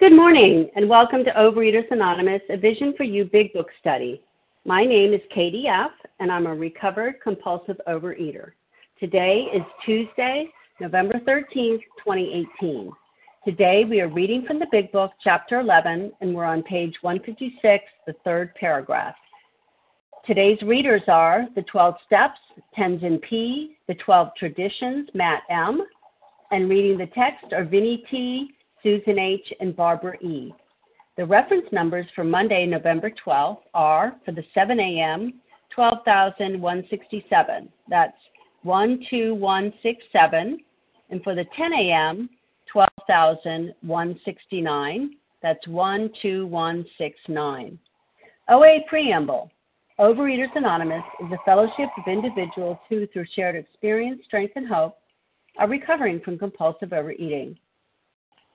Good morning, and welcome to Overeaters Anonymous, a Vision for You Big Book study. My name is Katie F., and I'm a recovered compulsive overeater. Today is Tuesday, November 13th, 2018. Today we are reading from the Big Book, Chapter 11, and we're on page 156, the third paragraph. Today's readers are The 12 Steps, Tenzin P., The 12 Traditions, Matt M., and reading the text are Vinnie T., Susan H., and Barbara E. The reference numbers for Monday, November 12th are for the 7 a.m., 12,167. That's 12167. And for the 10 a.m., 12,169. That's 12169. OA Preamble Overeaters Anonymous is a fellowship of individuals who, through shared experience, strength, and hope, are recovering from compulsive overeating.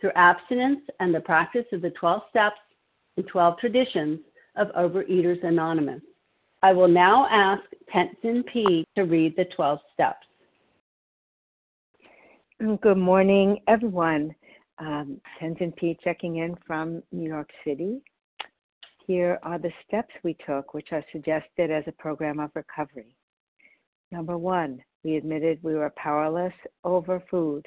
through abstinence and the practice of the 12 steps and 12 traditions of Overeaters Anonymous. I will now ask Tenzin P. to read the 12 steps. Good morning, everyone. Um, Tenzin P. checking in from New York City. Here are the steps we took, which are suggested as a program of recovery. Number one, we admitted we were powerless over food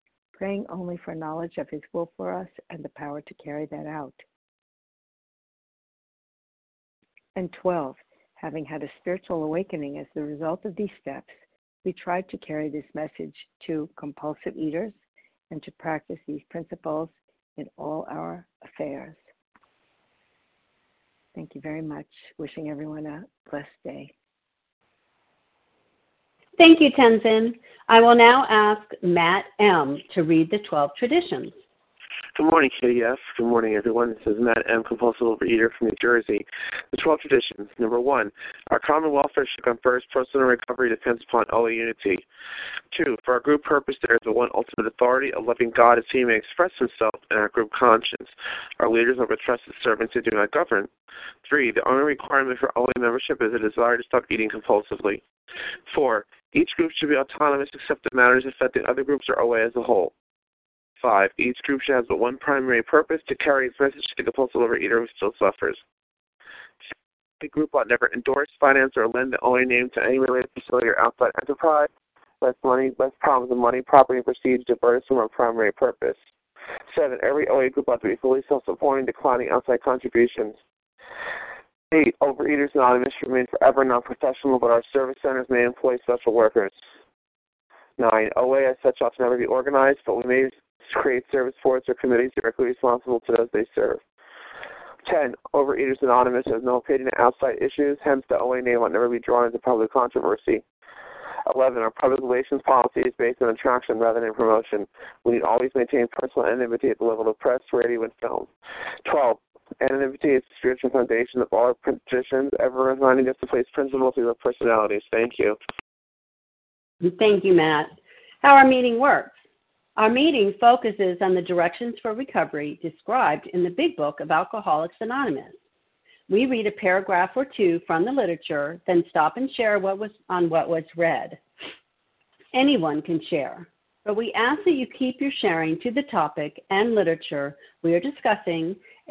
praying only for knowledge of His will for us and the power to carry that out. And 12, having had a spiritual awakening as the result of these steps, we tried to carry this message to compulsive eaters and to practice these principles in all our affairs. Thank you very much. Wishing everyone a blessed day. Thank you, Tenzin. I will now ask Matt M. to read the 12 traditions. Good morning, KDF. Good morning, everyone. This is Matt M., compulsive overeater from New Jersey. The 12 traditions. Number one, our common welfare should come first. Personal recovery depends upon OA unity. Two, for our group purpose, there is the one ultimate authority, a loving God as he may express himself in our group conscience. Our leaders are trusted servants who do not govern. Three, the only requirement for OA membership is a desire to stop eating compulsively. Four, each group should be autonomous except in matters affecting other groups or OA as a whole. 5. Each group should have but one primary purpose to carry its message to the compulsive overeater who still suffers. The group ought never endorse, finance, or lend the OA name to any related facility or outside enterprise, lest money, less problems of money, property, and prestige divert from our primary purpose. Seven, every OA group ought to be fully self-supporting, declining outside contributions. Eight, Overeaters Anonymous remain forever non-professional, but our service centers may employ special workers. Nine, OA as such ought to never be organized, but we may create service boards or committees directly responsible to those they serve. 10. Overeaters Anonymous has no opinion on outside issues, hence the OA name will never be drawn into public controversy. 11. Our public relations policy is based on attraction rather than promotion. We need always maintain personal anonymity at the level of press, radio, and film. 12. Anonymity is the spiritual foundation of all traditions, ever reminding us to place principles through our personalities. Thank you. Thank you, Matt. How our meeting works. Our meeting focuses on the directions for recovery described in the Big Book of Alcoholics Anonymous. We read a paragraph or two from the literature, then stop and share what was on what was read. Anyone can share, but we ask that you keep your sharing to the topic and literature we are discussing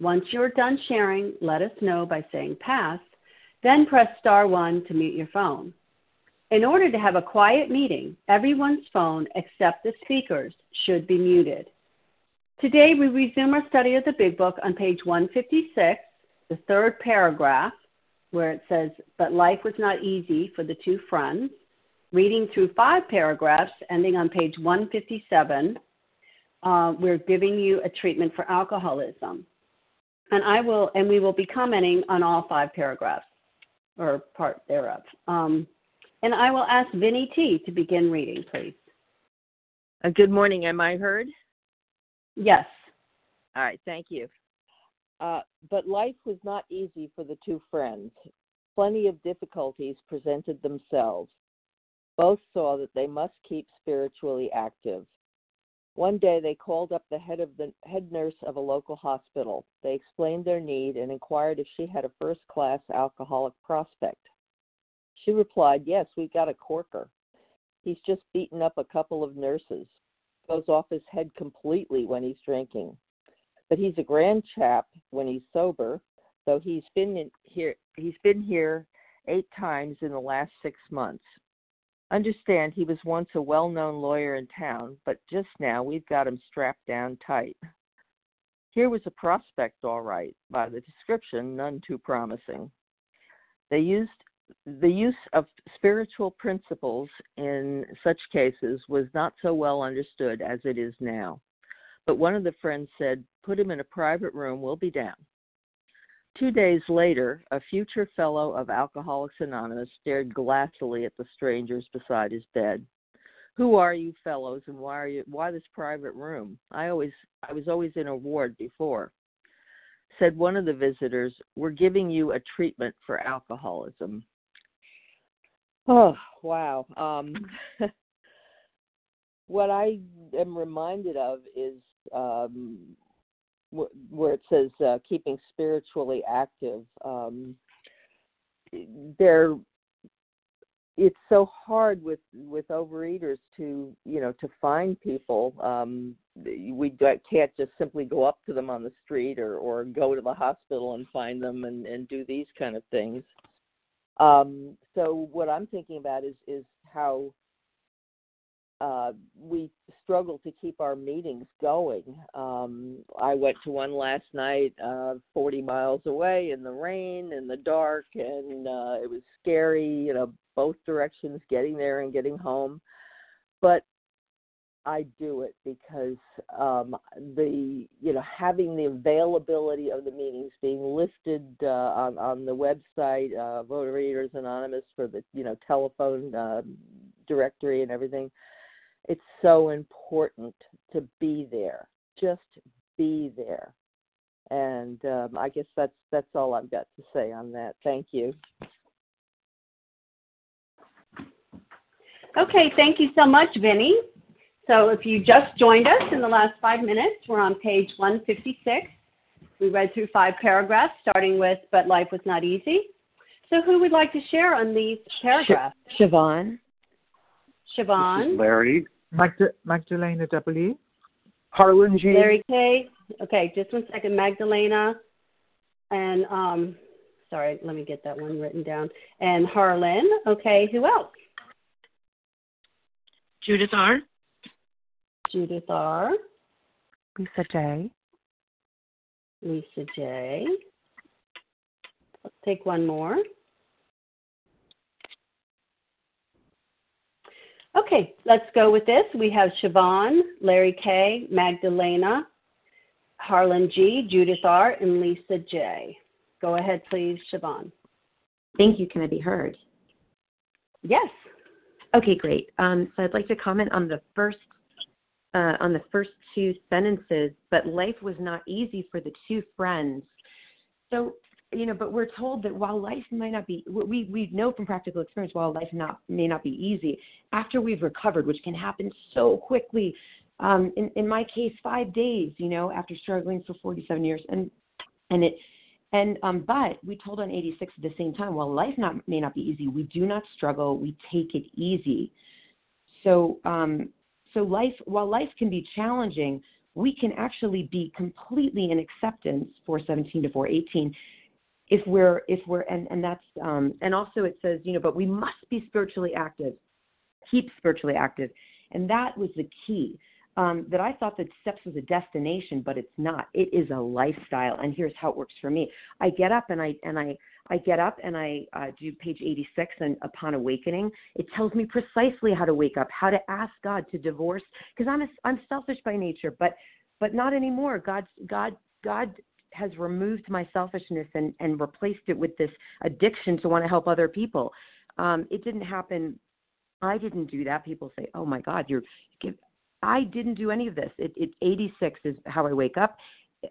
Once you're done sharing, let us know by saying pass, then press star one to mute your phone. In order to have a quiet meeting, everyone's phone except the speaker's should be muted. Today, we resume our study of the Big Book on page 156, the third paragraph, where it says, But life was not easy for the two friends. Reading through five paragraphs, ending on page 157, uh, we're giving you a treatment for alcoholism. And I will, and we will be commenting on all five paragraphs or part thereof. Um, and I will ask Vinnie T to begin reading, please. Uh, good morning. Am I heard? Yes. All right, thank you. Uh, but life was not easy for the two friends. Plenty of difficulties presented themselves. Both saw that they must keep spiritually active. One day they called up the head of the head nurse of a local hospital. They explained their need and inquired if she had a first class alcoholic prospect. She replied, Yes, we've got a corker. He's just beaten up a couple of nurses goes off his head completely when he's drinking. But he's a grand chap when he's sober, though he's been here he's been here eight times in the last six months. Understand he was once a well known lawyer in town, but just now we've got him strapped down tight. Here was a prospect all right, by the description none too promising. They used the use of spiritual principles in such cases was not so well understood as it is now. But one of the friends said, Put him in a private room, we'll be down. Two days later, a future fellow of Alcoholics Anonymous stared glassily at the strangers beside his bed. Who are you fellows and why are you why this private room? I always I was always in a ward before. Said one of the visitors, We're giving you a treatment for alcoholism. Oh, wow. Um, what I am reminded of is um, where it says uh, keeping spiritually active. Um, there, it's so hard with with overeaters to you know to find people. Um, we can't just simply go up to them on the street or or go to the hospital and find them and and do these kind of things. Um, so what I'm thinking about is is how uh, we struggle to keep our meetings going. Um, I went to one last night, uh, 40 miles away in the rain, in the dark, and uh, it was scary. You know, both directions, getting there and getting home. But I do it because um, the you know having the availability of the meetings being listed uh, on on the website uh, readers Anonymous for the you know telephone uh, directory and everything. It's so important to be there. Just be there. And um, I guess that's that's all I've got to say on that. Thank you. Okay, thank you so much, Vinny. So if you just joined us in the last five minutes, we're on page 156. We read through five paragraphs, starting with "But life was not easy." So who would like to share on these paragraphs? Siobhan. Siobhan. Larry. Magda- Magdalena W. Harlan G. Larry K. Okay, just one second. Magdalena and um sorry, let me get that one written down. And Harlan. Okay, who else? Judith R. Judith R. Lisa J. Lisa J. Let's take one more. Okay, let's go with this. We have Siobhan, Larry K, Magdalena, Harlan G, Judith R, and Lisa J. Go ahead, please, Siobhan. Thank you. Can I be heard? Yes. Okay, great. Um, so I'd like to comment on the first uh, on the first two sentences. But life was not easy for the two friends. So you know, but we're told that while life might not be, we we know from practical experience, while life not may not be easy, after we've recovered, which can happen so quickly. Um, in in my case, five days. You know, after struggling for 47 years, and and it and um, but we told on 86 at the same time, while life not may not be easy, we do not struggle. We take it easy. So um, so life while life can be challenging, we can actually be completely in acceptance 417 to 418 if we're if we're and and that's um, and also it says you know but we must be spiritually active, keep spiritually active, and that was the key um, that I thought that steps was a destination, but it's not. It is a lifestyle, and here's how it works for me. I get up and I and I I get up and I uh, do page 86, and upon awakening, it tells me precisely how to wake up, how to ask God to divorce, because I'm a, I'm selfish by nature, but but not anymore. God's God God has removed my selfishness and and replaced it with this addiction to want to help other people. Um, it didn't happen I didn't do that. People say, "Oh my God, you're I didn't do any of this. It, it 86 is how I wake up.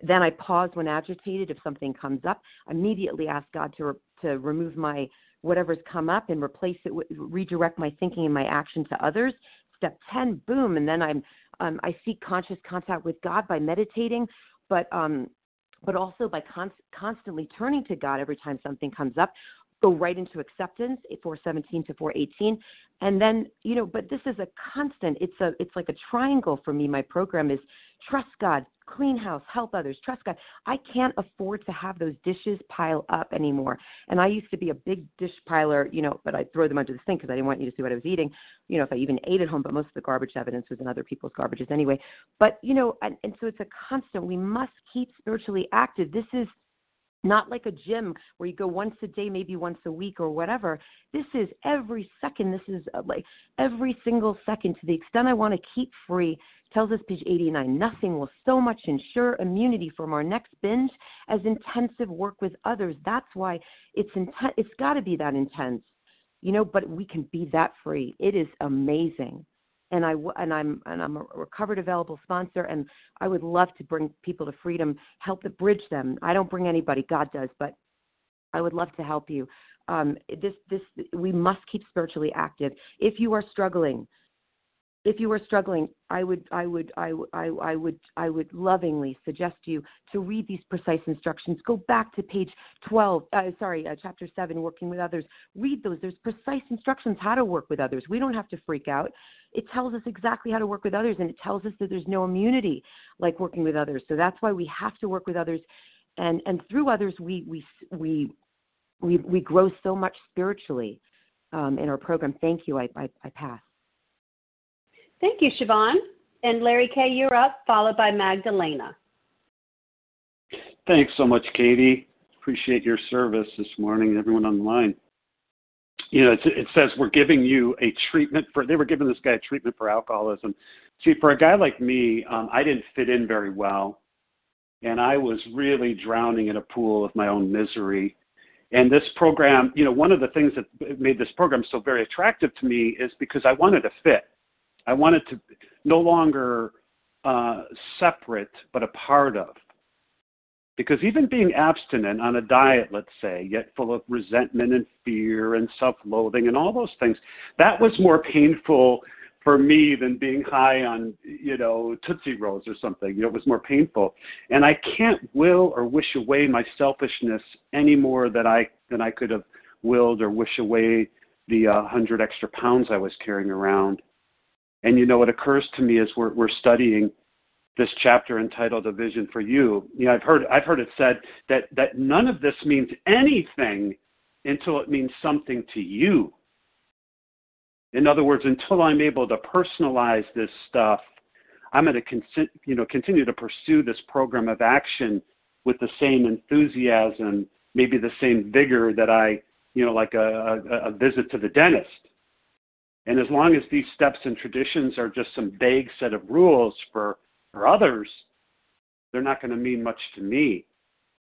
Then I pause when agitated. If something comes up, immediately ask God to re- to remove my whatever's come up and replace it redirect my thinking and my action to others. Step 10, boom, and then I'm um, I seek conscious contact with God by meditating, but um, but also by con- constantly turning to God every time something comes up go right into acceptance eh, 417 to 418 and then you know but this is a constant it's a it's like a triangle for me. My program is trust god. Clean house. Help others. Trust god. I can't afford to have those dishes pile up anymore. And i used to be a big dish piler you know but i'd throw them under the sink because i didn't want you to see what i was eating. You know if i even ate at home but most of the garbage evidence was in other people's garbages anyway. But you know and, and so it's a constant. We must keep spiritually active. This is not like a gym where you go once a day, maybe once a week or whatever. This is every second. This is uh, like every single second to the extent I want to keep free. Tells us page 89 nothing will so much ensure immunity from our next binge as intensive work with others. That's why it's intense. It's got to be that intense, you know, but we can be that free. It is amazing and I and I'm and I'm a recovered available sponsor, and I would love to bring people to freedom, help to bridge them. I don't bring anybody, God does, but I would love to help you. Um, this this we must keep spiritually active. If you are struggling, if you are struggling, I would, I would, I, I, I would, I would lovingly suggest you to read these precise instructions. Go back to page 12, uh, sorry, uh, chapter 7, working with others. Read those. There's precise instructions how to work with others. We don't have to freak out. It tells us exactly how to work with others, and it tells us that there's no immunity like working with others. So that's why we have to work with others, and and through others, we we we we, we grow so much spiritually um, in our program. Thank you. I, I, I pass. Thank you, Siobhan. And Larry K., you're up, followed by Magdalena. Thanks so much, Katie. Appreciate your service this morning, everyone on the line. You know, it says we're giving you a treatment for, they were giving this guy a treatment for alcoholism. See, for a guy like me, um, I didn't fit in very well. And I was really drowning in a pool of my own misery. And this program, you know, one of the things that made this program so very attractive to me is because I wanted to fit. I wanted to no longer uh, separate, but a part of. Because even being abstinent on a diet, let's say, yet full of resentment and fear and self loathing and all those things, that was more painful for me than being high on, you know, Tootsie Rolls or something. You know, it was more painful. And I can't will or wish away my selfishness any more than I than I could have willed or wish away the uh, hundred extra pounds I was carrying around. And you know, what occurs to me as we're, we're studying this chapter entitled "A Vision for You." You know, I've heard I've heard it said that that none of this means anything until it means something to you. In other words, until I'm able to personalize this stuff, I'm going to con- you know continue to pursue this program of action with the same enthusiasm, maybe the same vigor that I you know like a, a, a visit to the dentist. And as long as these steps and traditions are just some vague set of rules for for others, they're not going to mean much to me.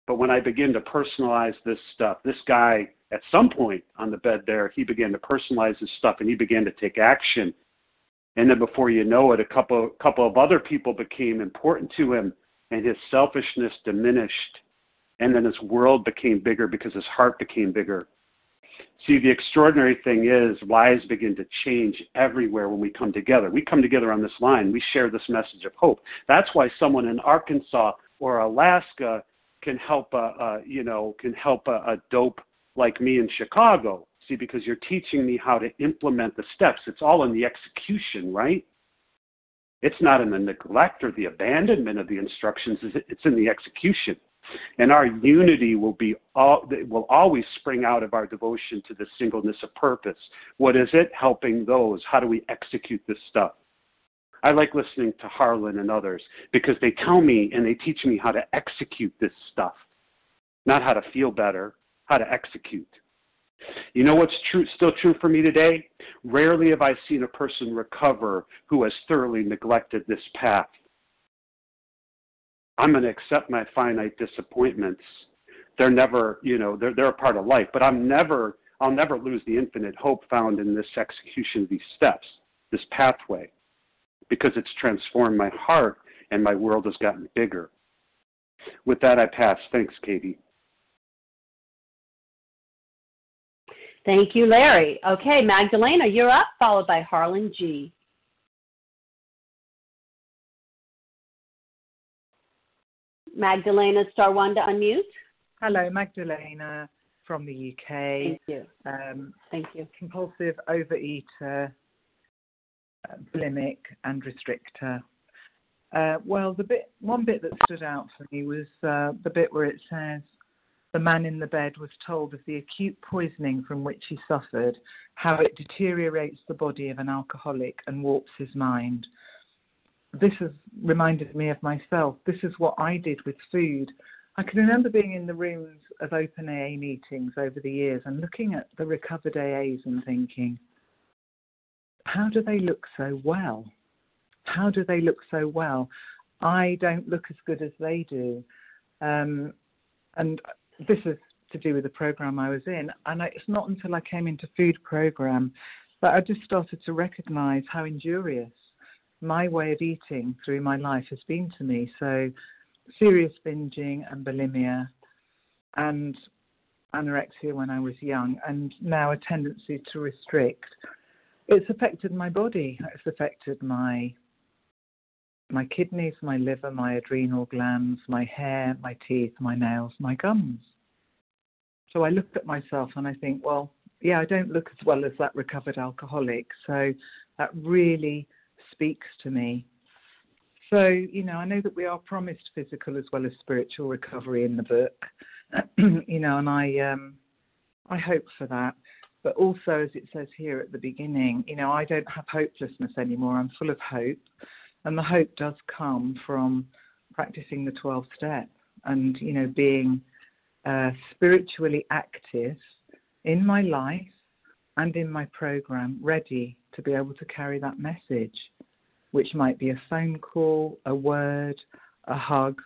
But when I begin to personalize this stuff, this guy at some point on the bed there, he began to personalize his stuff and he began to take action. And then before you know it, a couple couple of other people became important to him and his selfishness diminished. And then his world became bigger because his heart became bigger. See, the extraordinary thing is lives begin to change everywhere when we come together. We come together on this line. We share this message of hope. That's why someone in Arkansas or Alaska can help a, a you know can help a, a dope like me in Chicago. See, because you're teaching me how to implement the steps. It's all in the execution, right? It's not in the neglect or the abandonment of the instructions. It's in the execution. And our unity will be all, will always spring out of our devotion to the singleness of purpose. What is it? Helping those. How do we execute this stuff? I like listening to Harlan and others because they tell me and they teach me how to execute this stuff, not how to feel better, how to execute. You know what's true, still true for me today? Rarely have I seen a person recover who has thoroughly neglected this path. I'm going to accept my finite disappointments. They're never, you know, they're they're a part of life. But I'm never, I'll never lose the infinite hope found in this execution of these steps, this pathway, because it's transformed my heart and my world has gotten bigger. With that, I pass. Thanks, Katie. Thank you, Larry. Okay, Magdalena, you're up, followed by Harlan G. Magdalena star one to unmute. Hello, Magdalena from the UK. Thank you. Um, Thank you. Compulsive overeater, uh, bulimic, and restrictor. Uh, well, the bit, one bit that stood out for me was uh, the bit where it says the man in the bed was told of the acute poisoning from which he suffered, how it deteriorates the body of an alcoholic and warps his mind this has reminded me of myself. This is what I did with food. I can remember being in the rooms of open AA meetings over the years and looking at the recovered AAs and thinking, how do they look so well? How do they look so well? I don't look as good as they do. Um, and this is to do with the program I was in. And it's not until I came into food program that I just started to recognize how injurious my way of eating through my life has been to me. So, serious binging and bulimia, and anorexia when I was young, and now a tendency to restrict. It's affected my body. It's affected my my kidneys, my liver, my adrenal glands, my hair, my teeth, my nails, my gums. So I look at myself and I think, well, yeah, I don't look as well as that recovered alcoholic. So that really speaks to me. So, you know, I know that we are promised physical as well as spiritual recovery in the book, you know, and I, um, I hope for that. But also, as it says here at the beginning, you know, I don't have hopelessness anymore. I'm full of hope. And the hope does come from practicing the 12 step and, you know, being uh, spiritually active in my life and in my program, ready to be able to carry that message which might be a phone call, a word, a hug.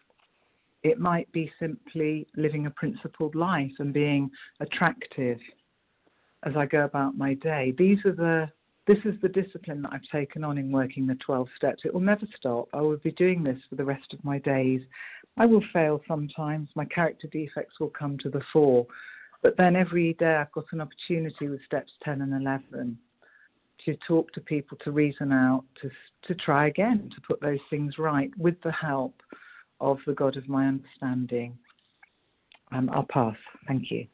It might be simply living a principled life and being attractive as I go about my day. These are the this is the discipline that I've taken on in working the 12 steps. It will never stop. I will be doing this for the rest of my days I will fail sometimes. My character defects will come to the fore. But then every day I've got an opportunity with steps 10 and 11 to talk to people, to reason out, to, to try again, to put those things right with the help of the God of my understanding. Um, I'll pass. Thank you.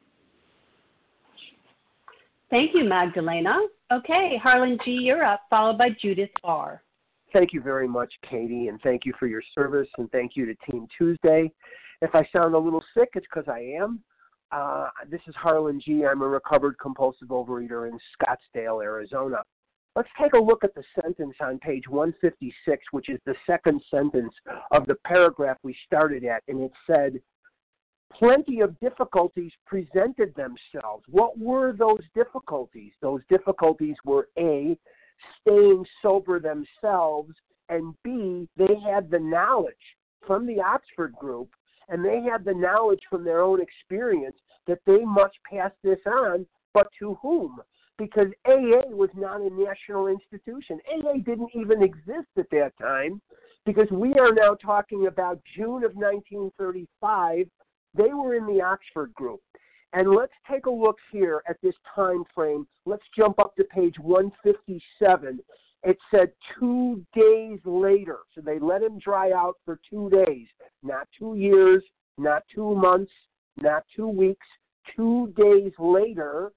Thank you, Magdalena. Okay, Harlan G., you're up, followed by Judith R. Thank you very much, Katie, and thank you for your service, and thank you to Team Tuesday. If I sound a little sick, it's because I am. Uh, this is Harlan G. I'm a recovered compulsive overeater in Scottsdale, Arizona. Let's take a look at the sentence on page 156, which is the second sentence of the paragraph we started at, and it said, Plenty of difficulties presented themselves. What were those difficulties? Those difficulties were A, staying sober themselves, and B, they had the knowledge from the Oxford group and they had the knowledge from their own experience that they must pass this on, but to whom? Because AA was not a national institution. AA didn't even exist at that time because we are now talking about June of 1935. They were in the Oxford group. And let's take a look here at this time frame. Let's jump up to page 157. It said two days later. So they let him dry out for two days, not two years, not two months, not two weeks. Two days later,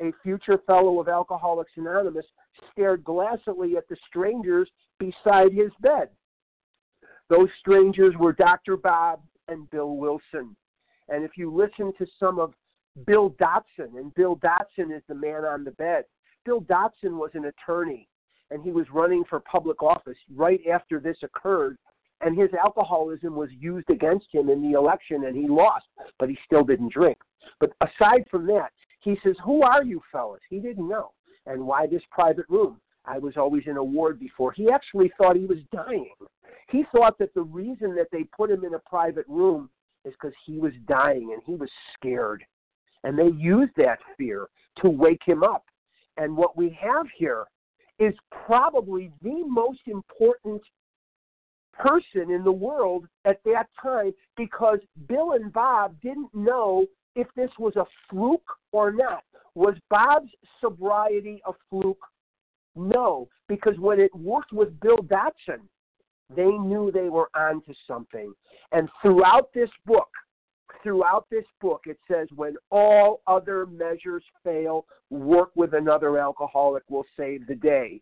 a future fellow of Alcoholics Anonymous stared glassily at the strangers beside his bed. Those strangers were Dr. Bob and Bill Wilson. And if you listen to some of Bill Dotson, and Bill Dotson is the man on the bed, Bill Dotson was an attorney and he was running for public office right after this occurred. And his alcoholism was used against him in the election, and he lost, but he still didn't drink. But aside from that, he says, Who are you fellas? He didn't know. And why this private room? I was always in a ward before. He actually thought he was dying. He thought that the reason that they put him in a private room is because he was dying and he was scared. And they used that fear to wake him up. And what we have here is probably the most important person in the world at that time because Bill and Bob didn't know if this was a fluke or not. Was Bob's sobriety a fluke? No, because when it worked with Bill Dotson, they knew they were onto something. And throughout this book, throughout this book, it says, when all other measures fail, work with another alcoholic will save the day.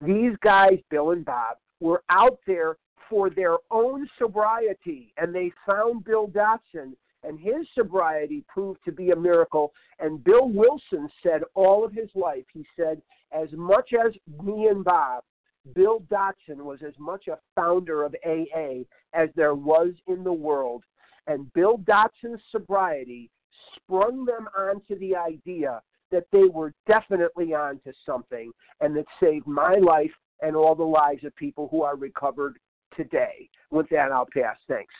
These guys, Bill and Bob, were out there for their own sobriety, and they found Bill Dotson, and his sobriety proved to be a miracle. And Bill Wilson said all of his life, he said, as much as me and Bob, Bill Dotson was as much a founder of AA as there was in the world and Bill Dotson's sobriety sprung them onto the idea that they were definitely onto something and that saved my life and all the lives of people who are recovered today. With that, I'll pass. Thanks.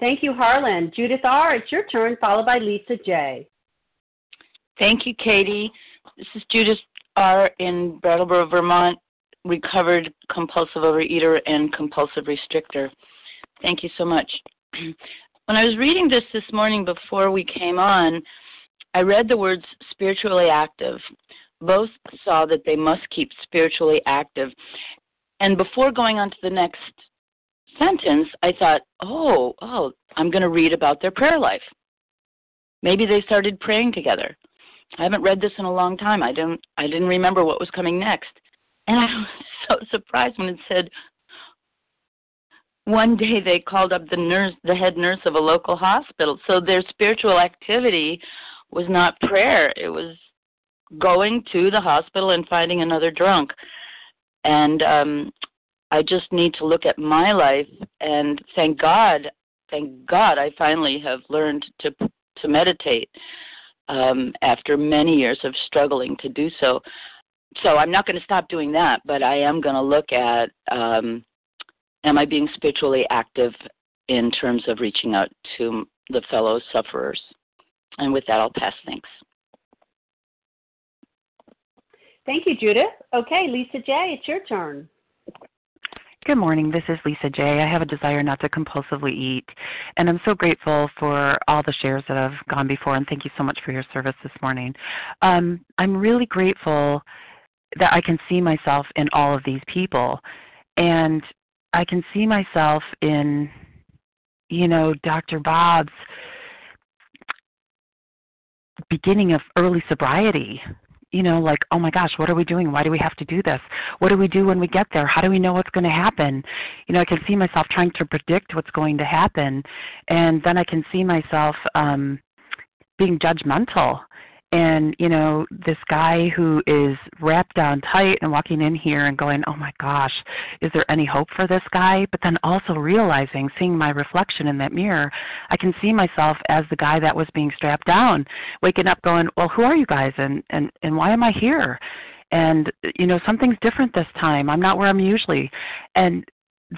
Thank you, Harlan. Judith R., it's your turn, followed by Lisa J. Thank you, Katie. This is Judith R. in Brattleboro, Vermont recovered compulsive overeater and compulsive restrictor. Thank you so much. When I was reading this this morning before we came on, I read the words spiritually active. Both saw that they must keep spiritually active. And before going on to the next sentence, I thought, oh, oh, I'm going to read about their prayer life. Maybe they started praying together. I haven't read this in a long time. I didn't I didn't remember what was coming next. And I was so surprised when it said one day they called up the nurse, the head nurse of a local hospital. So their spiritual activity was not prayer, it was going to the hospital and finding another drunk. And um I just need to look at my life and thank God, thank God I finally have learned to to meditate um after many years of struggling to do so so I'm not going to stop doing that, but I am going to look at um, am I being spiritually active in terms of reaching out to the fellow sufferers? And with that, I'll pass. Thanks. Thank you, Judith. Okay, Lisa J., it's your turn. Good morning. This is Lisa J. I have a desire not to compulsively eat, and I'm so grateful for all the shares that have gone before, and thank you so much for your service this morning. Um, I'm really grateful that I can see myself in all of these people, and I can see myself in, you know, Dr. Bob's beginning of early sobriety you know, like, oh my gosh, what are we doing? Why do we have to do this? What do we do when we get there? How do we know what's going to happen? You know, I can see myself trying to predict what's going to happen, and then I can see myself um, being judgmental and you know this guy who is wrapped down tight and walking in here and going oh my gosh is there any hope for this guy? But then also realizing seeing my reflection in that mirror i can see myself as the guy that was being strapped down waking up going well who are you guys? And and and why am i here? And you know something's different this time. I'm not where i'm usually. And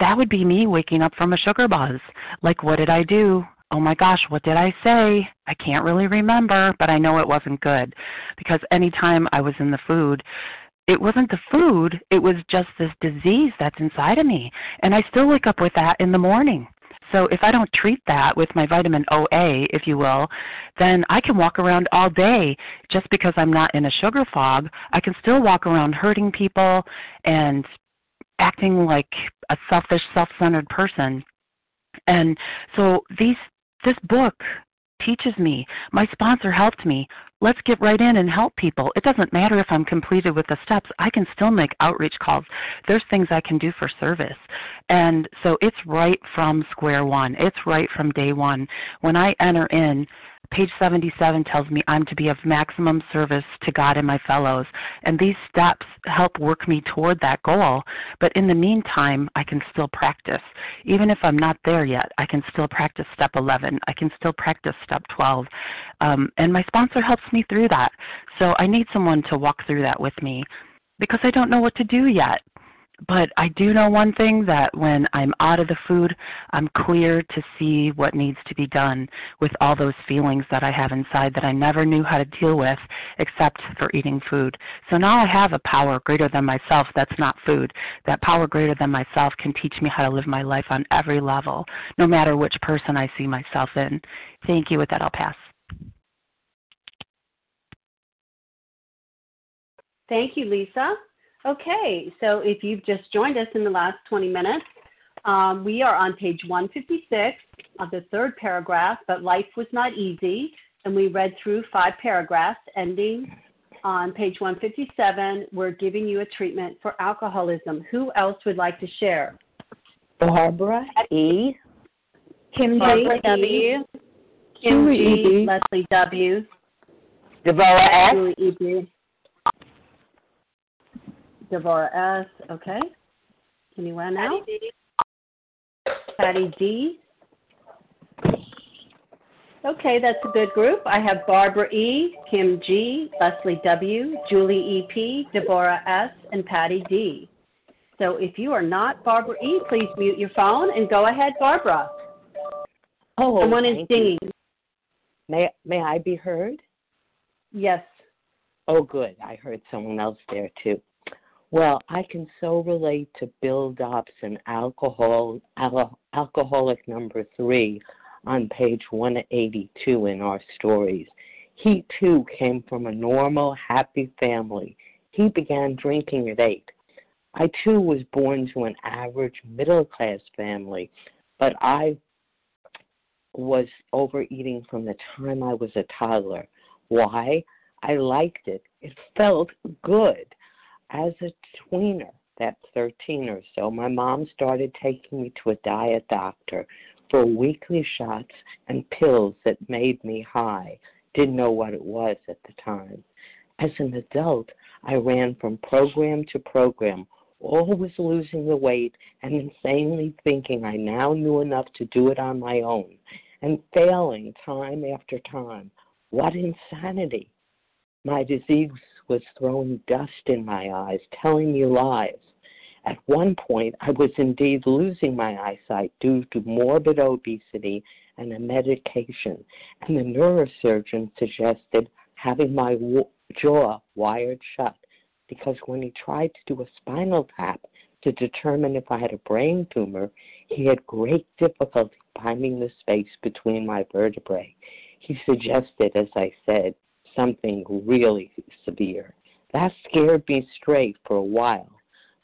that would be me waking up from a sugar buzz. Like what did i do oh my gosh, what did I say? I can't really remember, but I know it wasn't good because anytime I was in the food, it wasn't the food, it was just this disease that's inside of me. And I still wake up with that in the morning. So if I don't treat that with my vitamin OA, if you will, then I can walk around all day just because I'm not in a sugar fog. I can still walk around hurting people and acting like a selfish, self-centered person. And so these this book teaches me. My sponsor helped me. Let's get right in and help people. It doesn't matter if I'm completed with the steps, I can still make outreach calls. There's things I can do for service. And so it's right from square one, it's right from day one. When I enter in, Page 77 tells me I'm to be of maximum service to God and my fellows, and these steps help work me toward that goal. But in the meantime, I can still practice. Even if I'm not there yet, I can still practice step 11. I can still practice step 12. Um, and my sponsor helps me through that. So I need someone to walk through that with me because I don't know what to do yet. But I do know one thing that when I'm out of the food, I'm clear to see what needs to be done with all those feelings that I have inside that I never knew how to deal with except for eating food. So now I have a power greater than myself that's not food. That power greater than myself can teach me how to live my life on every level, no matter which person I see myself in. Thank you. With that, I'll pass. Thank you, Lisa. Okay, so if you've just joined us in the last 20 minutes, um, we are on page 156 of the third paragraph, but life was not easy. And we read through five paragraphs, ending on page 157. We're giving you a treatment for alcoholism. Who else would like to share? Barbara E. Kim Barbara G. W. Kim G. Leslie W. Deborah S. Julie E. Devorah S. Okay. Anyone else? Patty D. Patty D. Okay, that's a good group. I have Barbara E., Kim G., Leslie W., Julie E.P., Deborah S., and Patty D. So if you are not Barbara E., please mute your phone and go ahead, Barbara. Oh, Someone is singing. May, may I be heard? Yes. Oh, good. I heard someone else there too. Well, I can so relate to Bill Dobson, alcohol, al- alcoholic number three, on page 182 in our stories. He too came from a normal, happy family. He began drinking at eight. I too was born to an average middle class family, but I was overeating from the time I was a toddler. Why? I liked it. It felt good as a tweener, that's 13 or so, my mom started taking me to a diet doctor for weekly shots and pills that made me high. Didn't know what it was at the time. As an adult, I ran from program to program, always losing the weight and insanely thinking I now knew enough to do it on my own, and failing time after time. What insanity! My disease was throwing dust in my eyes, telling me lies. At one point, I was indeed losing my eyesight due to morbid obesity and a medication, and the neurosurgeon suggested having my w- jaw wired shut because when he tried to do a spinal tap, To determine if I had a brain tumor, he had great difficulty finding the space between my vertebrae. He suggested, as I said, something really severe. That scared me straight for a while,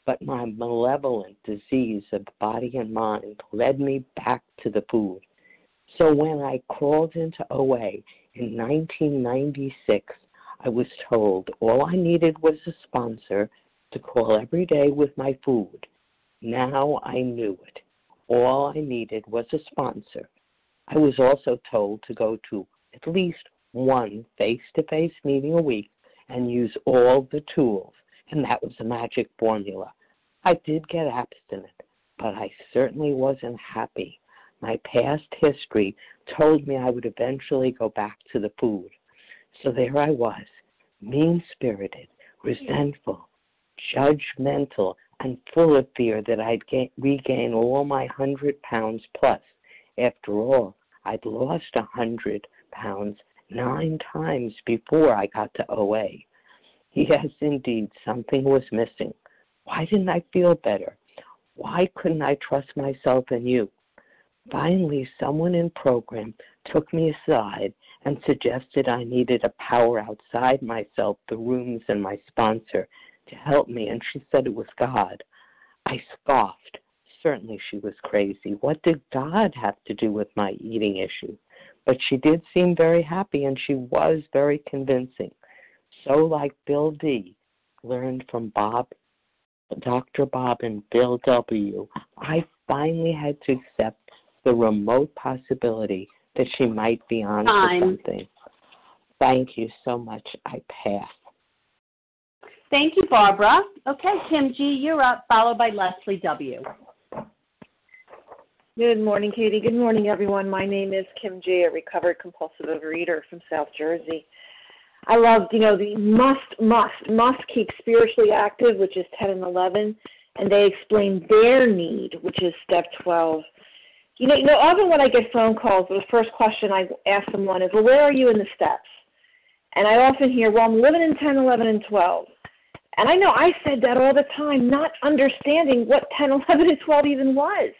but my malevolent disease of body and mind led me back to the food. So when I crawled into OA in 1996, I was told all I needed was a sponsor to call every day with my food. Now I knew it. All I needed was a sponsor. I was also told to go to at least one face to face meeting a week and use all the tools, and that was the magic formula. I did get abstinent, but I certainly wasn't happy. My past history told me I would eventually go back to the food. So there I was, mean spirited, resentful, judgmental, and full of fear that I'd ga- regain all my hundred pounds plus. After all, I'd lost a hundred pounds nine times before I got to OA. Yes, indeed, something was missing. Why didn't I feel better? Why couldn't I trust myself and you? Finally, someone in program took me aside and suggested I needed a power outside myself, the rooms, and my sponsor to help me, and she said it was God. I scoffed. Certainly she was crazy. What did God have to do with my eating issue? But she did seem very happy, and she was very convincing. So, like Bill D., learned from Bob, Dr. Bob, and Bill W., I finally had to accept the remote possibility that she might be on to something. Thank you so much. I pass. Thank you, Barbara. Okay, Kim G., you're up, followed by Leslie W. Good morning, Katie. Good morning, everyone. My name is Kim G., a recovered compulsive overeater from South Jersey. I love, you know, the must, must, must keep spiritually active, which is 10 and 11, and they explain their need, which is step 12. You know, you know, often when I get phone calls, the first question I ask someone is, well, where are you in the steps? And I often hear, well, I'm living in 10, 11, and 12. And I know I said that all the time, not understanding what 10, 11, and 12 even was.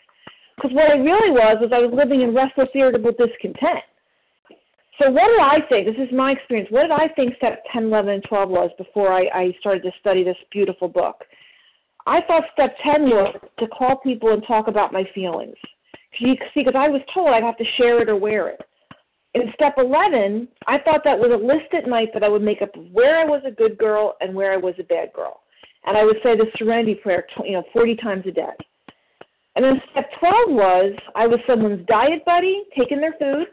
Because what I really was, was I was living in restless, irritable discontent. So what did I think? This is my experience. What did I think step 10, 11, and 12 was before I, I started to study this beautiful book? I thought step 10 was to call people and talk about my feelings. You See, because I was told I'd have to share it or wear it. In step 11, I thought that was a list at night that I would make up of where I was a good girl and where I was a bad girl. And I would say the serenity prayer, you know, 40 times a day. And then step 12 was I was someone's diet buddy, taking their food,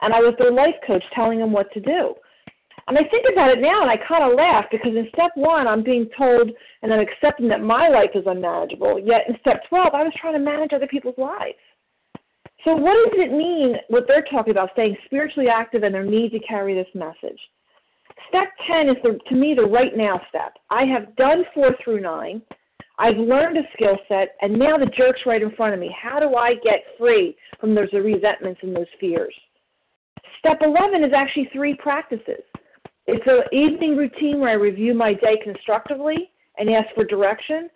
and I was their life coach telling them what to do. And I think about it now and I kind of laugh because in step one, I'm being told and I'm accepting that my life is unmanageable. Yet in step 12, I was trying to manage other people's lives. So, what does it mean, what they're talking about, staying spiritually active and their need to carry this message? Step 10 is, the, to me, the right now step. I have done four through nine. I've learned a skill set, and now the jerk's right in front of me. How do I get free from those resentments and those fears? Step 11 is actually three practices. It's an evening routine where I review my day constructively and ask for direction.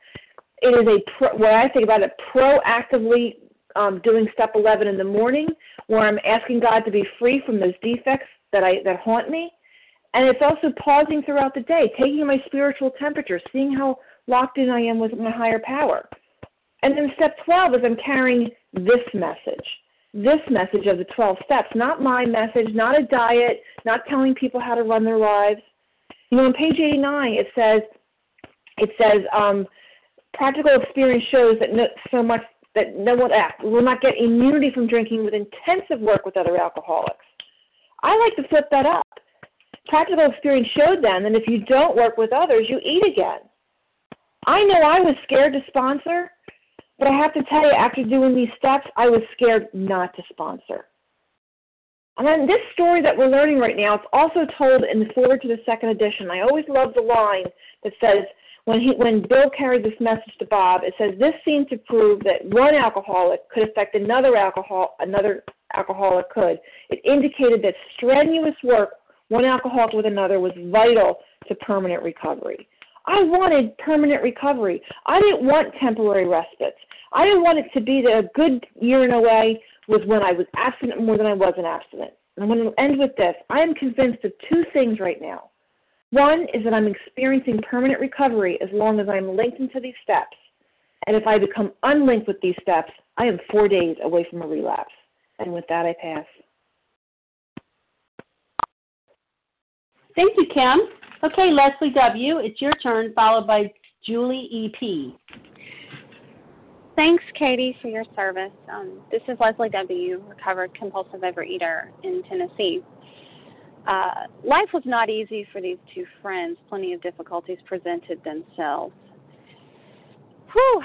It is a pro, what I think about it proactively um, doing step 11 in the morning, where I'm asking God to be free from those defects that I that haunt me. And it's also pausing throughout the day, taking my spiritual temperature, seeing how locked in I am with my higher power. And then step 12 is I'm carrying this message, this message of the 12 steps, not my message, not a diet, not telling people how to run their lives. You know, on page 89, it says, it says, um, practical experience shows that no, so much that no one act will not get immunity from drinking with intensive work with other alcoholics. I like to flip that up. Practical experience showed them that if you don't work with others, you eat again. I know I was scared to sponsor, but I have to tell you, after doing these steps, I was scared not to sponsor. And then this story that we're learning right now, it's also told in the forward to the second edition. I always love the line that says, when he when Bill carried this message to Bob, it says this seemed to prove that one alcoholic could affect another alcohol another alcoholic could. It indicated that strenuous work one alcoholic with another was vital to permanent recovery. I wanted permanent recovery. I didn't want temporary respites. I didn't want it to be that a good year in a way was when I was abstinent more than I wasn't abstinent. And I'm going to end with this. I am convinced of two things right now. One is that I'm experiencing permanent recovery as long as I'm linked into these steps. And if I become unlinked with these steps, I am four days away from a relapse. And with that, I pass. Thank you, Kim. Okay, Leslie W., it's your turn, followed by Julie E.P. Thanks, Katie, for your service. Um, this is Leslie W., recovered compulsive overeater in Tennessee. Uh, life was not easy for these two friends. Plenty of difficulties presented themselves. Whew,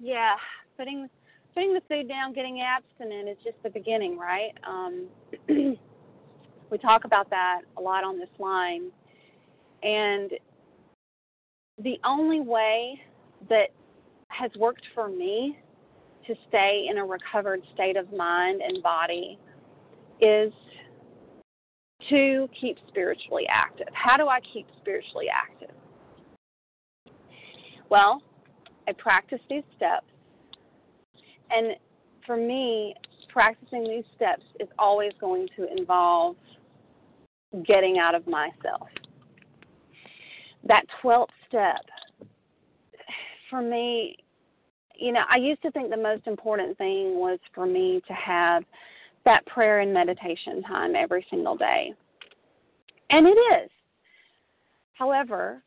yeah, putting putting the food down, getting abstinent is just the beginning, right? Um, we talk about that a lot on this line, and the only way that has worked for me to stay in a recovered state of mind and body is to keep spiritually active. How do I keep spiritually active? Well, I practice these steps. And for me, practicing these steps is always going to involve getting out of myself. That 12th step, for me, you know, I used to think the most important thing was for me to have that prayer and meditation time every single day. And it is. However,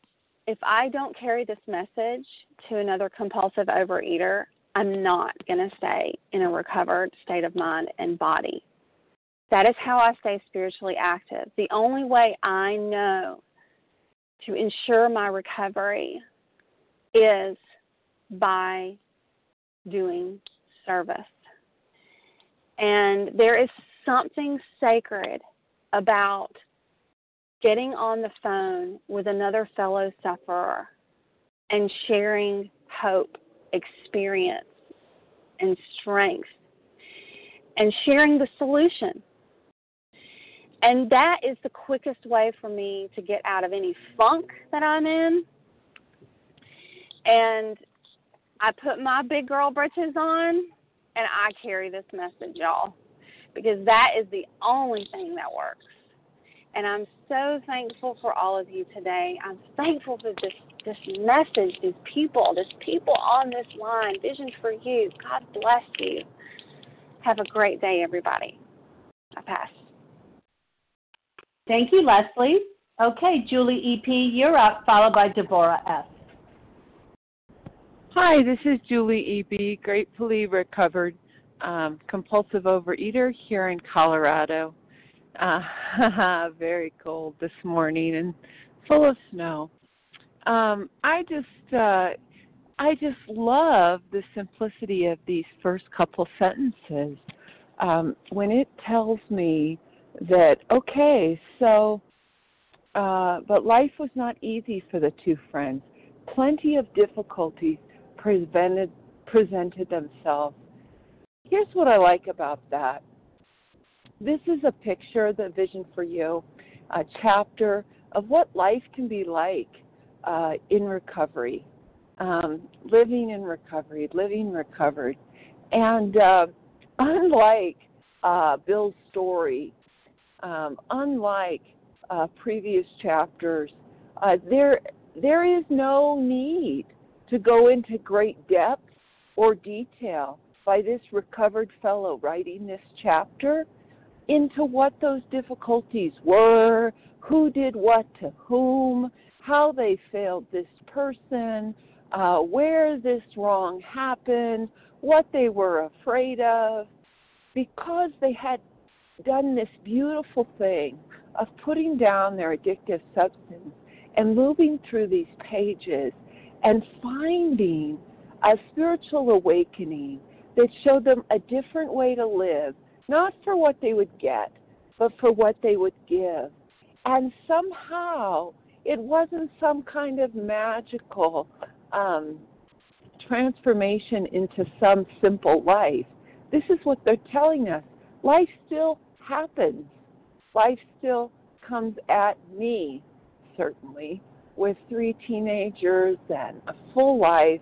if I don't carry this message to another compulsive overeater, I'm not going to stay in a recovered state of mind and body. That is how I stay spiritually active. The only way I know to ensure my recovery is by doing service. And there is something sacred about getting on the phone with another fellow sufferer and sharing hope, experience, and strength, and sharing the solution. And that is the quickest way for me to get out of any funk that I'm in. And I put my big girl britches on and I carry this message, y'all, because that is the only thing that works. And I'm so thankful for all of you today. I'm thankful for this this message, these people, this people on this line. Vision for you. God bless you. Have a great day, everybody. I pass. Thank you, Leslie. Okay, Julie EP, you're up, followed by Deborah S. Hi, this is Julie E.B., gratefully recovered um, compulsive overeater here in Colorado. Uh, very cold this morning and full of snow. Um, I just, uh, I just love the simplicity of these first couple sentences. Um, when it tells me that okay, so, uh, but life was not easy for the two friends. Plenty of difficulties presented presented themselves. Here's what I like about that. This is a picture, the vision for you, a chapter of what life can be like uh, in recovery, um, living in recovery, living recovered. And uh, unlike uh, Bill's story, um, unlike uh, previous chapters, uh, there there is no need to go into great depth or detail by this recovered fellow writing this chapter into what those difficulties were, who did what to whom, how they failed this person, uh, where this wrong happened, what they were afraid of, because they had done this beautiful thing of putting down their addictive substance and moving through these pages and finding a spiritual awakening that showed them a different way to live, not for what they would get, but for what they would give. And somehow it wasn't some kind of magical um, transformation into some simple life. This is what they're telling us. Life still happens. Life still comes at me, certainly. with three teenagers and a full life.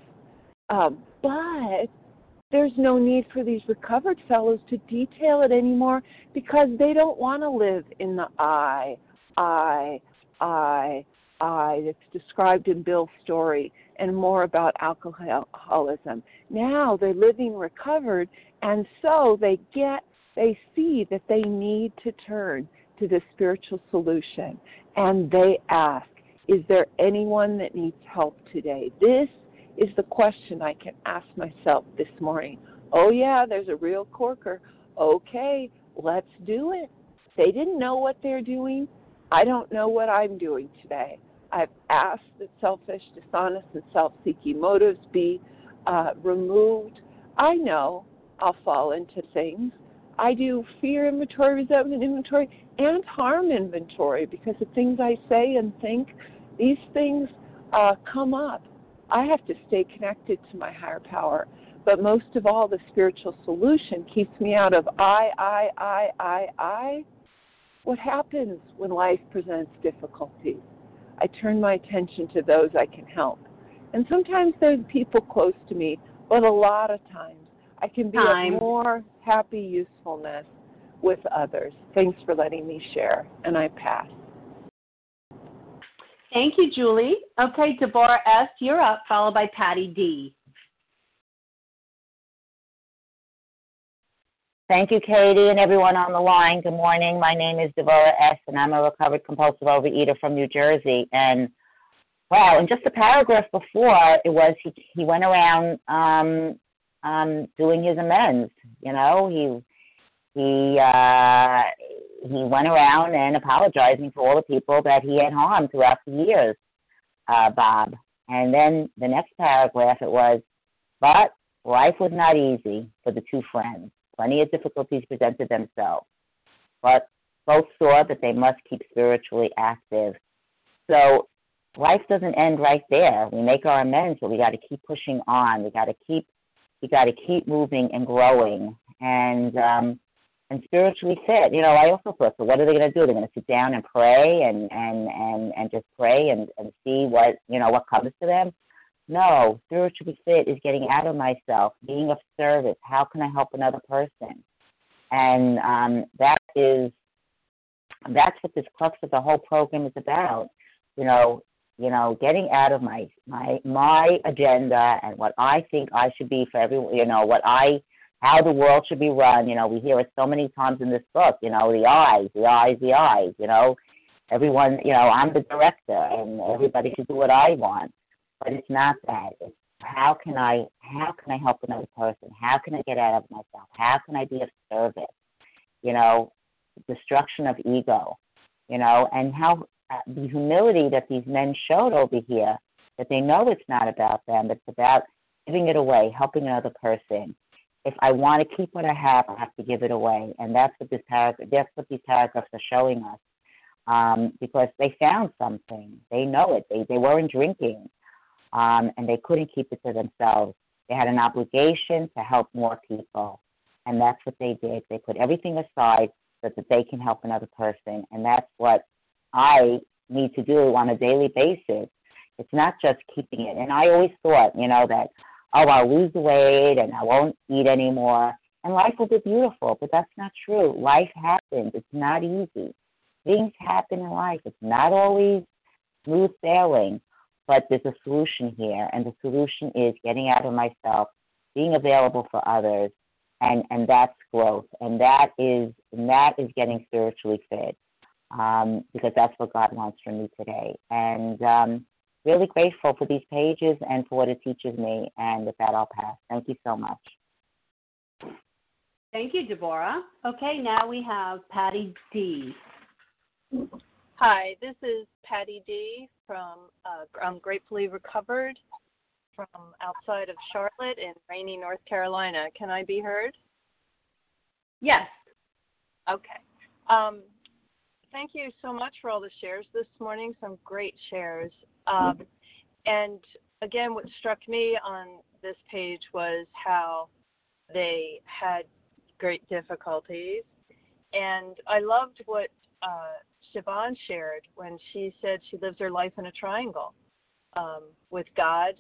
Um, but there's no need for these recovered fellows to detail it anymore because they don't want to live in the I, I, I, I that's described in Bill's story and more about alcoholism. Now they're living recovered and so they get they see that they need to turn to the spiritual solution and they ask, is there anyone that needs help today? This is the question I can ask myself this morning. Oh, yeah, there's a real corker. Okay, let's do it. They didn't know what they're doing. I don't know what I'm doing today. I've asked that selfish, dishonest, and self seeking motives be uh, removed. I know I'll fall into things. I do fear inventory, resentment inventory, and harm inventory because the things I say and think, these things uh, come up. I have to stay connected to my higher power. But most of all, the spiritual solution keeps me out of I, I, I, I, I. What happens when life presents difficulties? I turn my attention to those I can help. And sometimes there's people close to me, but a lot of times I can be Time. of more happy usefulness with others. Thanks for letting me share, and I pass. Thank you, Julie. Okay, Deborah S., you're up, followed by Patty D. Thank you, Katie, and everyone on the line. Good morning. My name is Deborah S., and I'm a recovered compulsive overeater from New Jersey. And wow, in just a paragraph before, it was he he went around um, um, doing his amends. You know, he he uh, he went around and apologizing for all the people that he had harmed throughout the years, uh, Bob. And then the next paragraph it was, but life was not easy for the two friends. Plenty of difficulties presented themselves, but both saw that they must keep spiritually active. So life doesn't end right there. We make our amends, but we got to keep pushing on. We got to keep we got to keep moving and growing and um, and spiritually fit. You know, I also thought, so what are they going to do? They're going to sit down and pray and and and and just pray and and see what you know what comes to them. No, spiritually fit is getting out of myself, being of service. How can I help another person? And um, that is that's what this crux of the whole program is about. You know, you know, getting out of my my my agenda and what I think I should be for everyone. You know, what I how the world should be run. You know, we hear it so many times in this book. You know, the eyes, the eyes, the eyes. You know, everyone. You know, I'm the director, and everybody should do what I want but it's not that. It's how can I how can I help another person? How can I get out of myself? How can I be of service? You know, destruction of ego. You know, and how the humility that these men showed over here that they know it's not about them. It's about giving it away, helping another person. If I want to keep what I have, I have to give it away, and that's what this paragraph. That's what these paragraphs are showing us. Um, because they found something, they know it. They they weren't drinking um, and they couldn't keep it to themselves. They had an obligation to help more people, and that's what they did. They put everything aside so that they can help another person, and that's what I need to do on a daily basis. It's not just keeping it. And I always thought, you know, that oh, I'll lose weight and I won't eat anymore, and life will be beautiful. But that's not true. Life happens. It's not easy. Things happen in life. It's not always smooth sailing. But there's a solution here, and the solution is getting out of myself, being available for others, and and that's growth, and that is and that is getting spiritually fit, um, because that's what God wants from me today. And um, really grateful for these pages and for what it teaches me. And with that, I'll pass. Thank you so much. Thank you, Deborah. Okay, now we have Patty D. Hi, this is Patty D from uh, I'm Gratefully Recovered from outside of Charlotte in rainy North Carolina. Can I be heard? Yes. Okay. Um, thank you so much for all the shares this morning. Some great shares. Um, and again, what struck me on this page was how they had great difficulties. And I loved what uh, Siobhan shared when she said she lives her life in a triangle um, with God,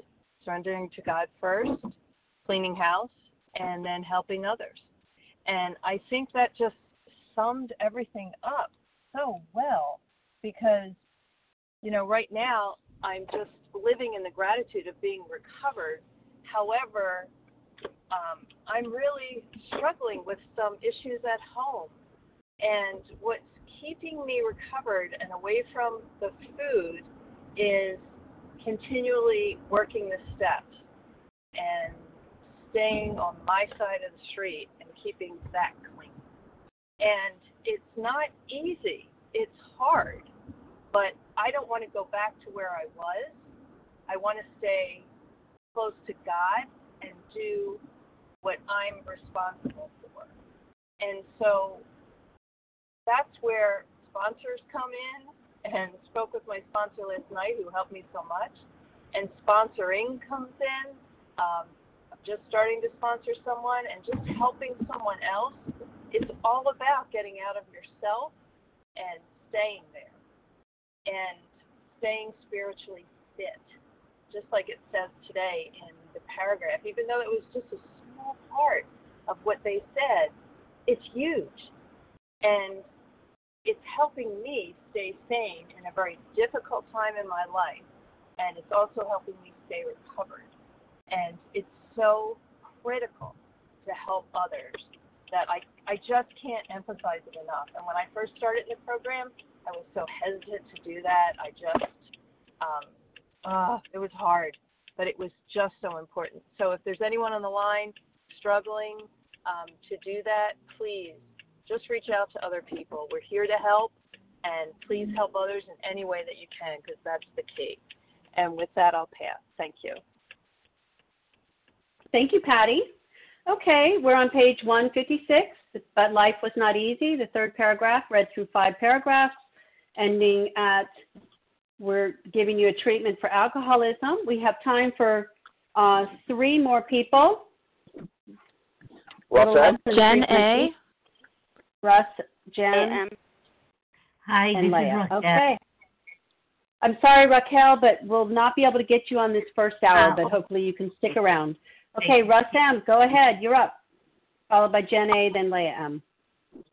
surrendering to God first, cleaning house, and then helping others. And I think that just summed everything up so well because, you know, right now I'm just living in the gratitude of being recovered. However, um, I'm really struggling with some issues at home. And what's keeping me recovered and away from the food is continually working the steps and staying on my side of the street and keeping that clean. And it's not easy, it's hard, but I don't want to go back to where I was. I want to stay close to God and do what I'm responsible for. And so that's where sponsors come in and spoke with my sponsor last night who helped me so much. And sponsoring comes in. Um, just starting to sponsor someone and just helping someone else. It's all about getting out of yourself and staying there and staying spiritually fit, just like it says today in the paragraph. Even though it was just a small part of what they said, it's huge. And it's helping me stay sane in a very difficult time in my life. And it's also helping me stay recovered. And it's so critical to help others that I, I just can't emphasize it enough. And when I first started in the program, I was so hesitant to do that. I just, um, uh, it was hard, but it was just so important. So if there's anyone on the line struggling um, to do that, please just reach out to other people. We're here to help, and please help others in any way that you can because that's the key. And with that, I'll pass. Thank you. Thank you, Patty. Okay, we're on page 156. But life was not easy. The third paragraph read through five paragraphs, ending at we're giving you a treatment for alcoholism. We have time for uh, three more people. Well Jen A. Russ, Jen, A.M. Hi, and this is Leah. Raquel. Okay. I'm sorry, Raquel, but we'll not be able to get you on this first hour, Oh. but hopefully you can stick around. Okay, Russ M., go ahead. You're up. Followed by Jen A., then Leah M.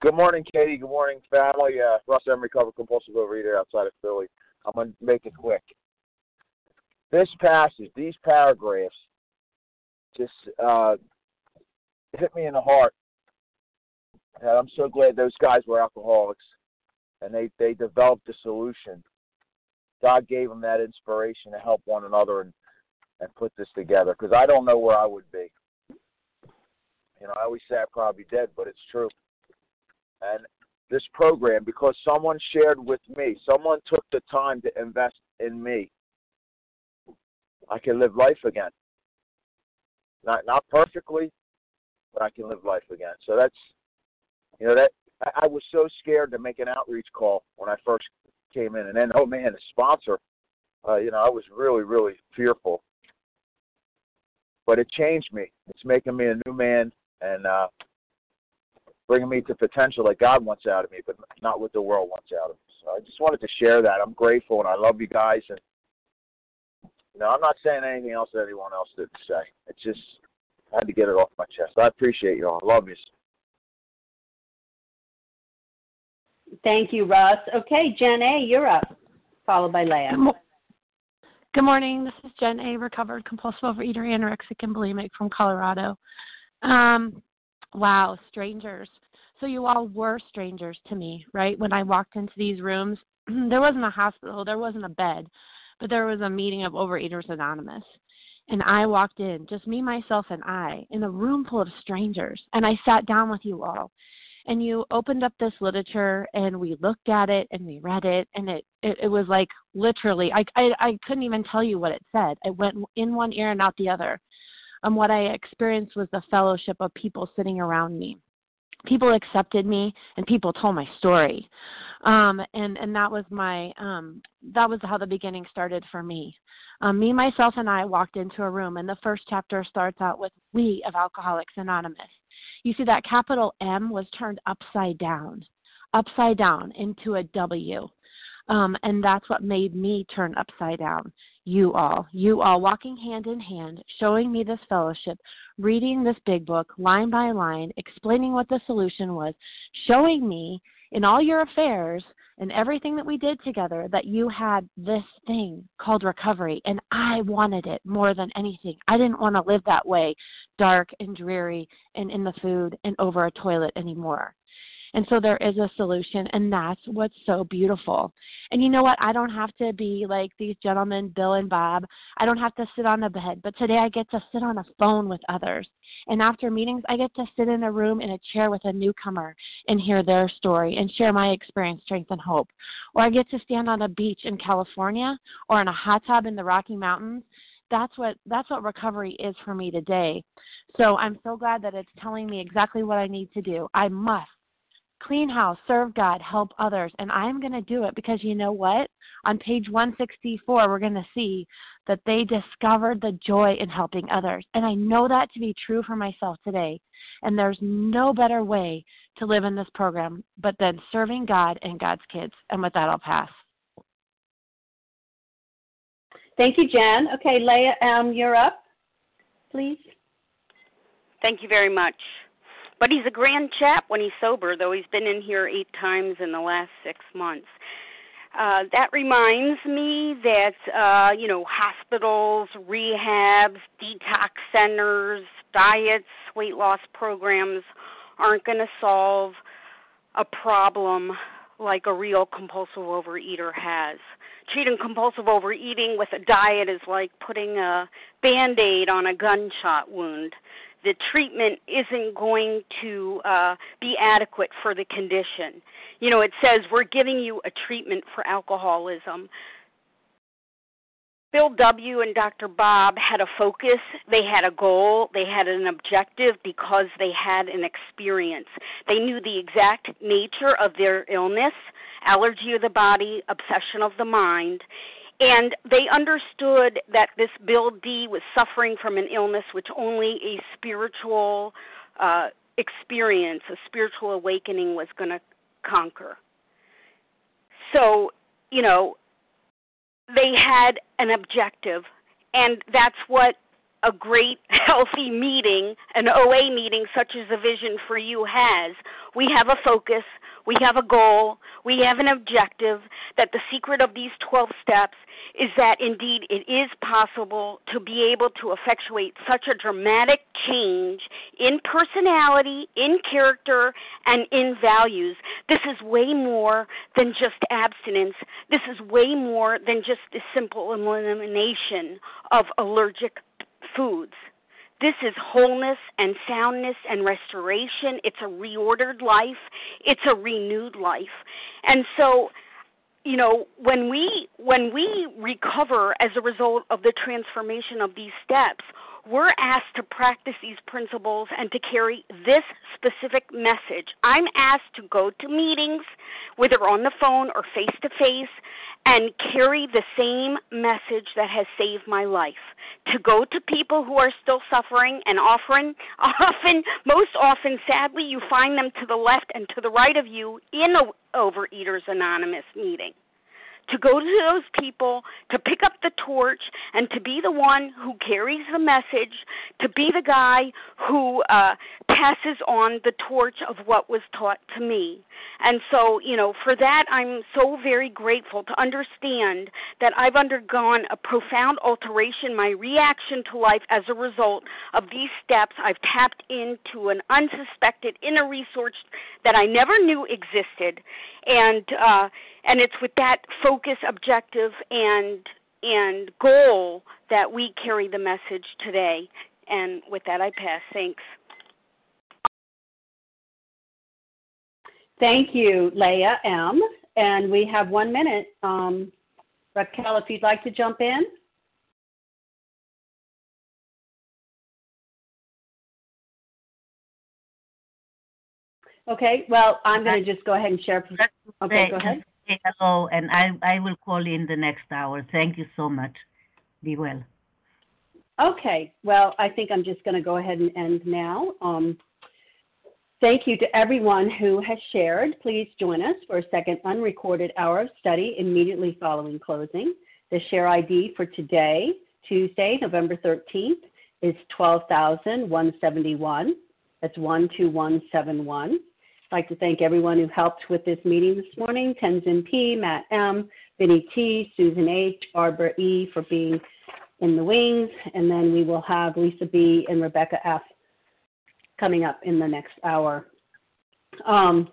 Good morning, Katie. Good morning, family. Uh, Russ M. Recovered Compulsive Overeater outside of Philly. I'm going to make it quick. This passage, these paragraphs, just uh, hit me in the heart. And I'm so glad those guys were alcoholics and they, they developed a solution. God gave them that inspiration to help one another and, and put this together because I don't know where I would be. You know, I always say I'd probably be dead, but it's true. And this program, because someone shared with me, someone took the time to invest in me, I can live life again. Not not perfectly, but I can live life again. So that's, you know, that I, I was so scared to make an outreach call when I first came in, and then oh man, a sponsor, uh, you know, I was really really fearful. But it changed me. It's making me a new man, and uh, bringing me to potential that God wants out of me, but not what the world wants out of me. So I just wanted to share that. I'm grateful and I love you guys. And you know, I'm not saying anything else that anyone else did say. It's just I had to get it off my chest. I appreciate you all. I love you. Thank you, Russ. Okay, Jen A., you're up. Followed by Leah. Good morning. This is Jen A., recovered compulsive overeater, anorexic, and bulimic from Colorado. Um, wow, strangers. So you all were strangers to me, right? When I walked into these rooms, there wasn't a hospital, there wasn't a bed, but there was a meeting of Overeaters Anonymous. And I walked in, just me, myself, and I, in a room full of strangers. And I sat down with you all. And you opened up this literature, and we looked at it, and we read it, and it it, it was like literally, I, I I couldn't even tell you what it said. It went in one ear and out the other. Um, what I experienced was the fellowship of people sitting around me. People accepted me, and people told my story, um, and and that was my um, that was how the beginning started for me. Um, me, myself, and I walked into a room, and the first chapter starts out with "We of Alcoholics Anonymous." You see that capital M was turned upside down. upside down into a W. Um, and that's what made me turn upside down. You all, you all walking hand in hand, showing me this fellowship, reading this big book line by line, explaining what the solution was, showing me in all your affairs and everything that we did together that you had this thing called recovery and I wanted it more than anything. I didn't want to live that way, dark and dreary and in the food and over a toilet anymore. And so there is a solution, and that's what's so beautiful. And you know what? I don't have to be like these gentlemen, Bill and Bob. I don't have to sit on a bed, but today I get to sit on a phone with others. And after meetings, I get to sit in a room in a chair with a newcomer and hear their story and share my experience, strength, and hope. Or I get to stand on a beach in California or in a hot tub in the Rocky Mountains that's what that's what recovery is for me today. So I'm so glad that it's telling me exactly what I need to do. I must clean house, serve God, help others. And I'm going to do it because you know what? On page 164, we're going to see that they discovered the joy in helping others. And I know that to be true for myself today. And there's no better way to live in this program but than serving God and God's kids. And with that, I'll pass. Thank you, Jen. Okay, Leah, um, you're up, please. Thank you very much. But he's a grand chap when he's sober, though he's been in here eight times in the last six months. Uh, that reminds me that uh, you know hospitals, rehabs, detox centers, diets, weight loss programs aren't going to solve a problem like a real compulsive overeater has. Treating compulsive overeating with a diet is like putting a band aid on a gunshot wound the treatment isn't going to uh, be adequate for the condition. You know, it says we're giving you a treatment for alcoholism. Bill W. and Dr. Bob had a focus, they had a goal, they had an objective because they had an experience. They knew the exact nature of their illness, allergy of the body, obsession of the mind, and they understood that this Bill D was suffering from an illness which only a spiritual uh, experience, a spiritual awakening was going to conquer. So, you know, they had an objective, and that's what a great healthy meeting, an OA meeting such as a Vision for You has. We have a focus, we have a goal, we have an objective, that the secret of these 12 steps is that indeed it is possible to be able to effectuate such a dramatic change in personality, in character, and in values. This is way more than just abstinence. This is way more than just the simple elimination of allergic foods. This is wholeness and soundness and restoration. It's a reordered life. It's a renewed life. And so, you know, when we when we recover as a result of the transformation of these steps, we're asked to practice these principles and to carry this specific message. I'm asked to go to meetings, whether on the phone or face to face, and carry the same message that has saved my life. To go to people who are still suffering and offering, often, most often, sadly, you find them to the left and to the right of you in a Overeaters Anonymous meeting to go to those people, to pick up the torch, and to be the one who carries the message, to be the guy who uh, passes on the torch of what was taught to me. And so, you know, for that, I'm so very grateful to understand that I've undergone a profound alteration, my reaction to life as a result of these steps. I've tapped into an unsuspected inner resource that I never knew existed. And, uh, and it's with that focus, objective, and and goal that we carry the message today. And with that, I pass. Thanks. Thank you, Leah M. And we have one minute. Um, Raquel, if you'd like to jump in. Okay, well, I'm going to just go ahead and share. Okay, go ahead hello, and I, I will call in the next hour. Thank you so much. Be well. Okay. Well, I think I'm just going to go ahead and end now. Um, Thank you to everyone who has shared. Please join us for a second unrecorded hour of study immediately following closing. The share ID for today, Tuesday, November 13th, is 12,171. That's 12171. I'd like to thank everyone who helped with this meeting this morning Tenzin P., Matt M., Vinny T., Susan H., Barbara E. for being in the wings, and then we will have Lisa B. and Rebecca F. coming up in the next hour. Um,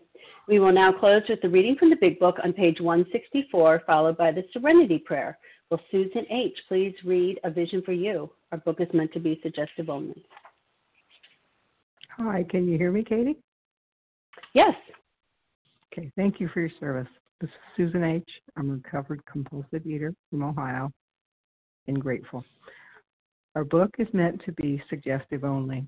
we will now close with the reading from the Big Book on page 164, followed by the Serenity Prayer. Will Susan H. please read A Vision for You? Our book is meant to be suggestive only. Hi, can you hear me, Katie? Yes. Okay, thank you for your service. This is Susan H. I'm a recovered compulsive eater from Ohio and grateful. Our book is meant to be suggestive only.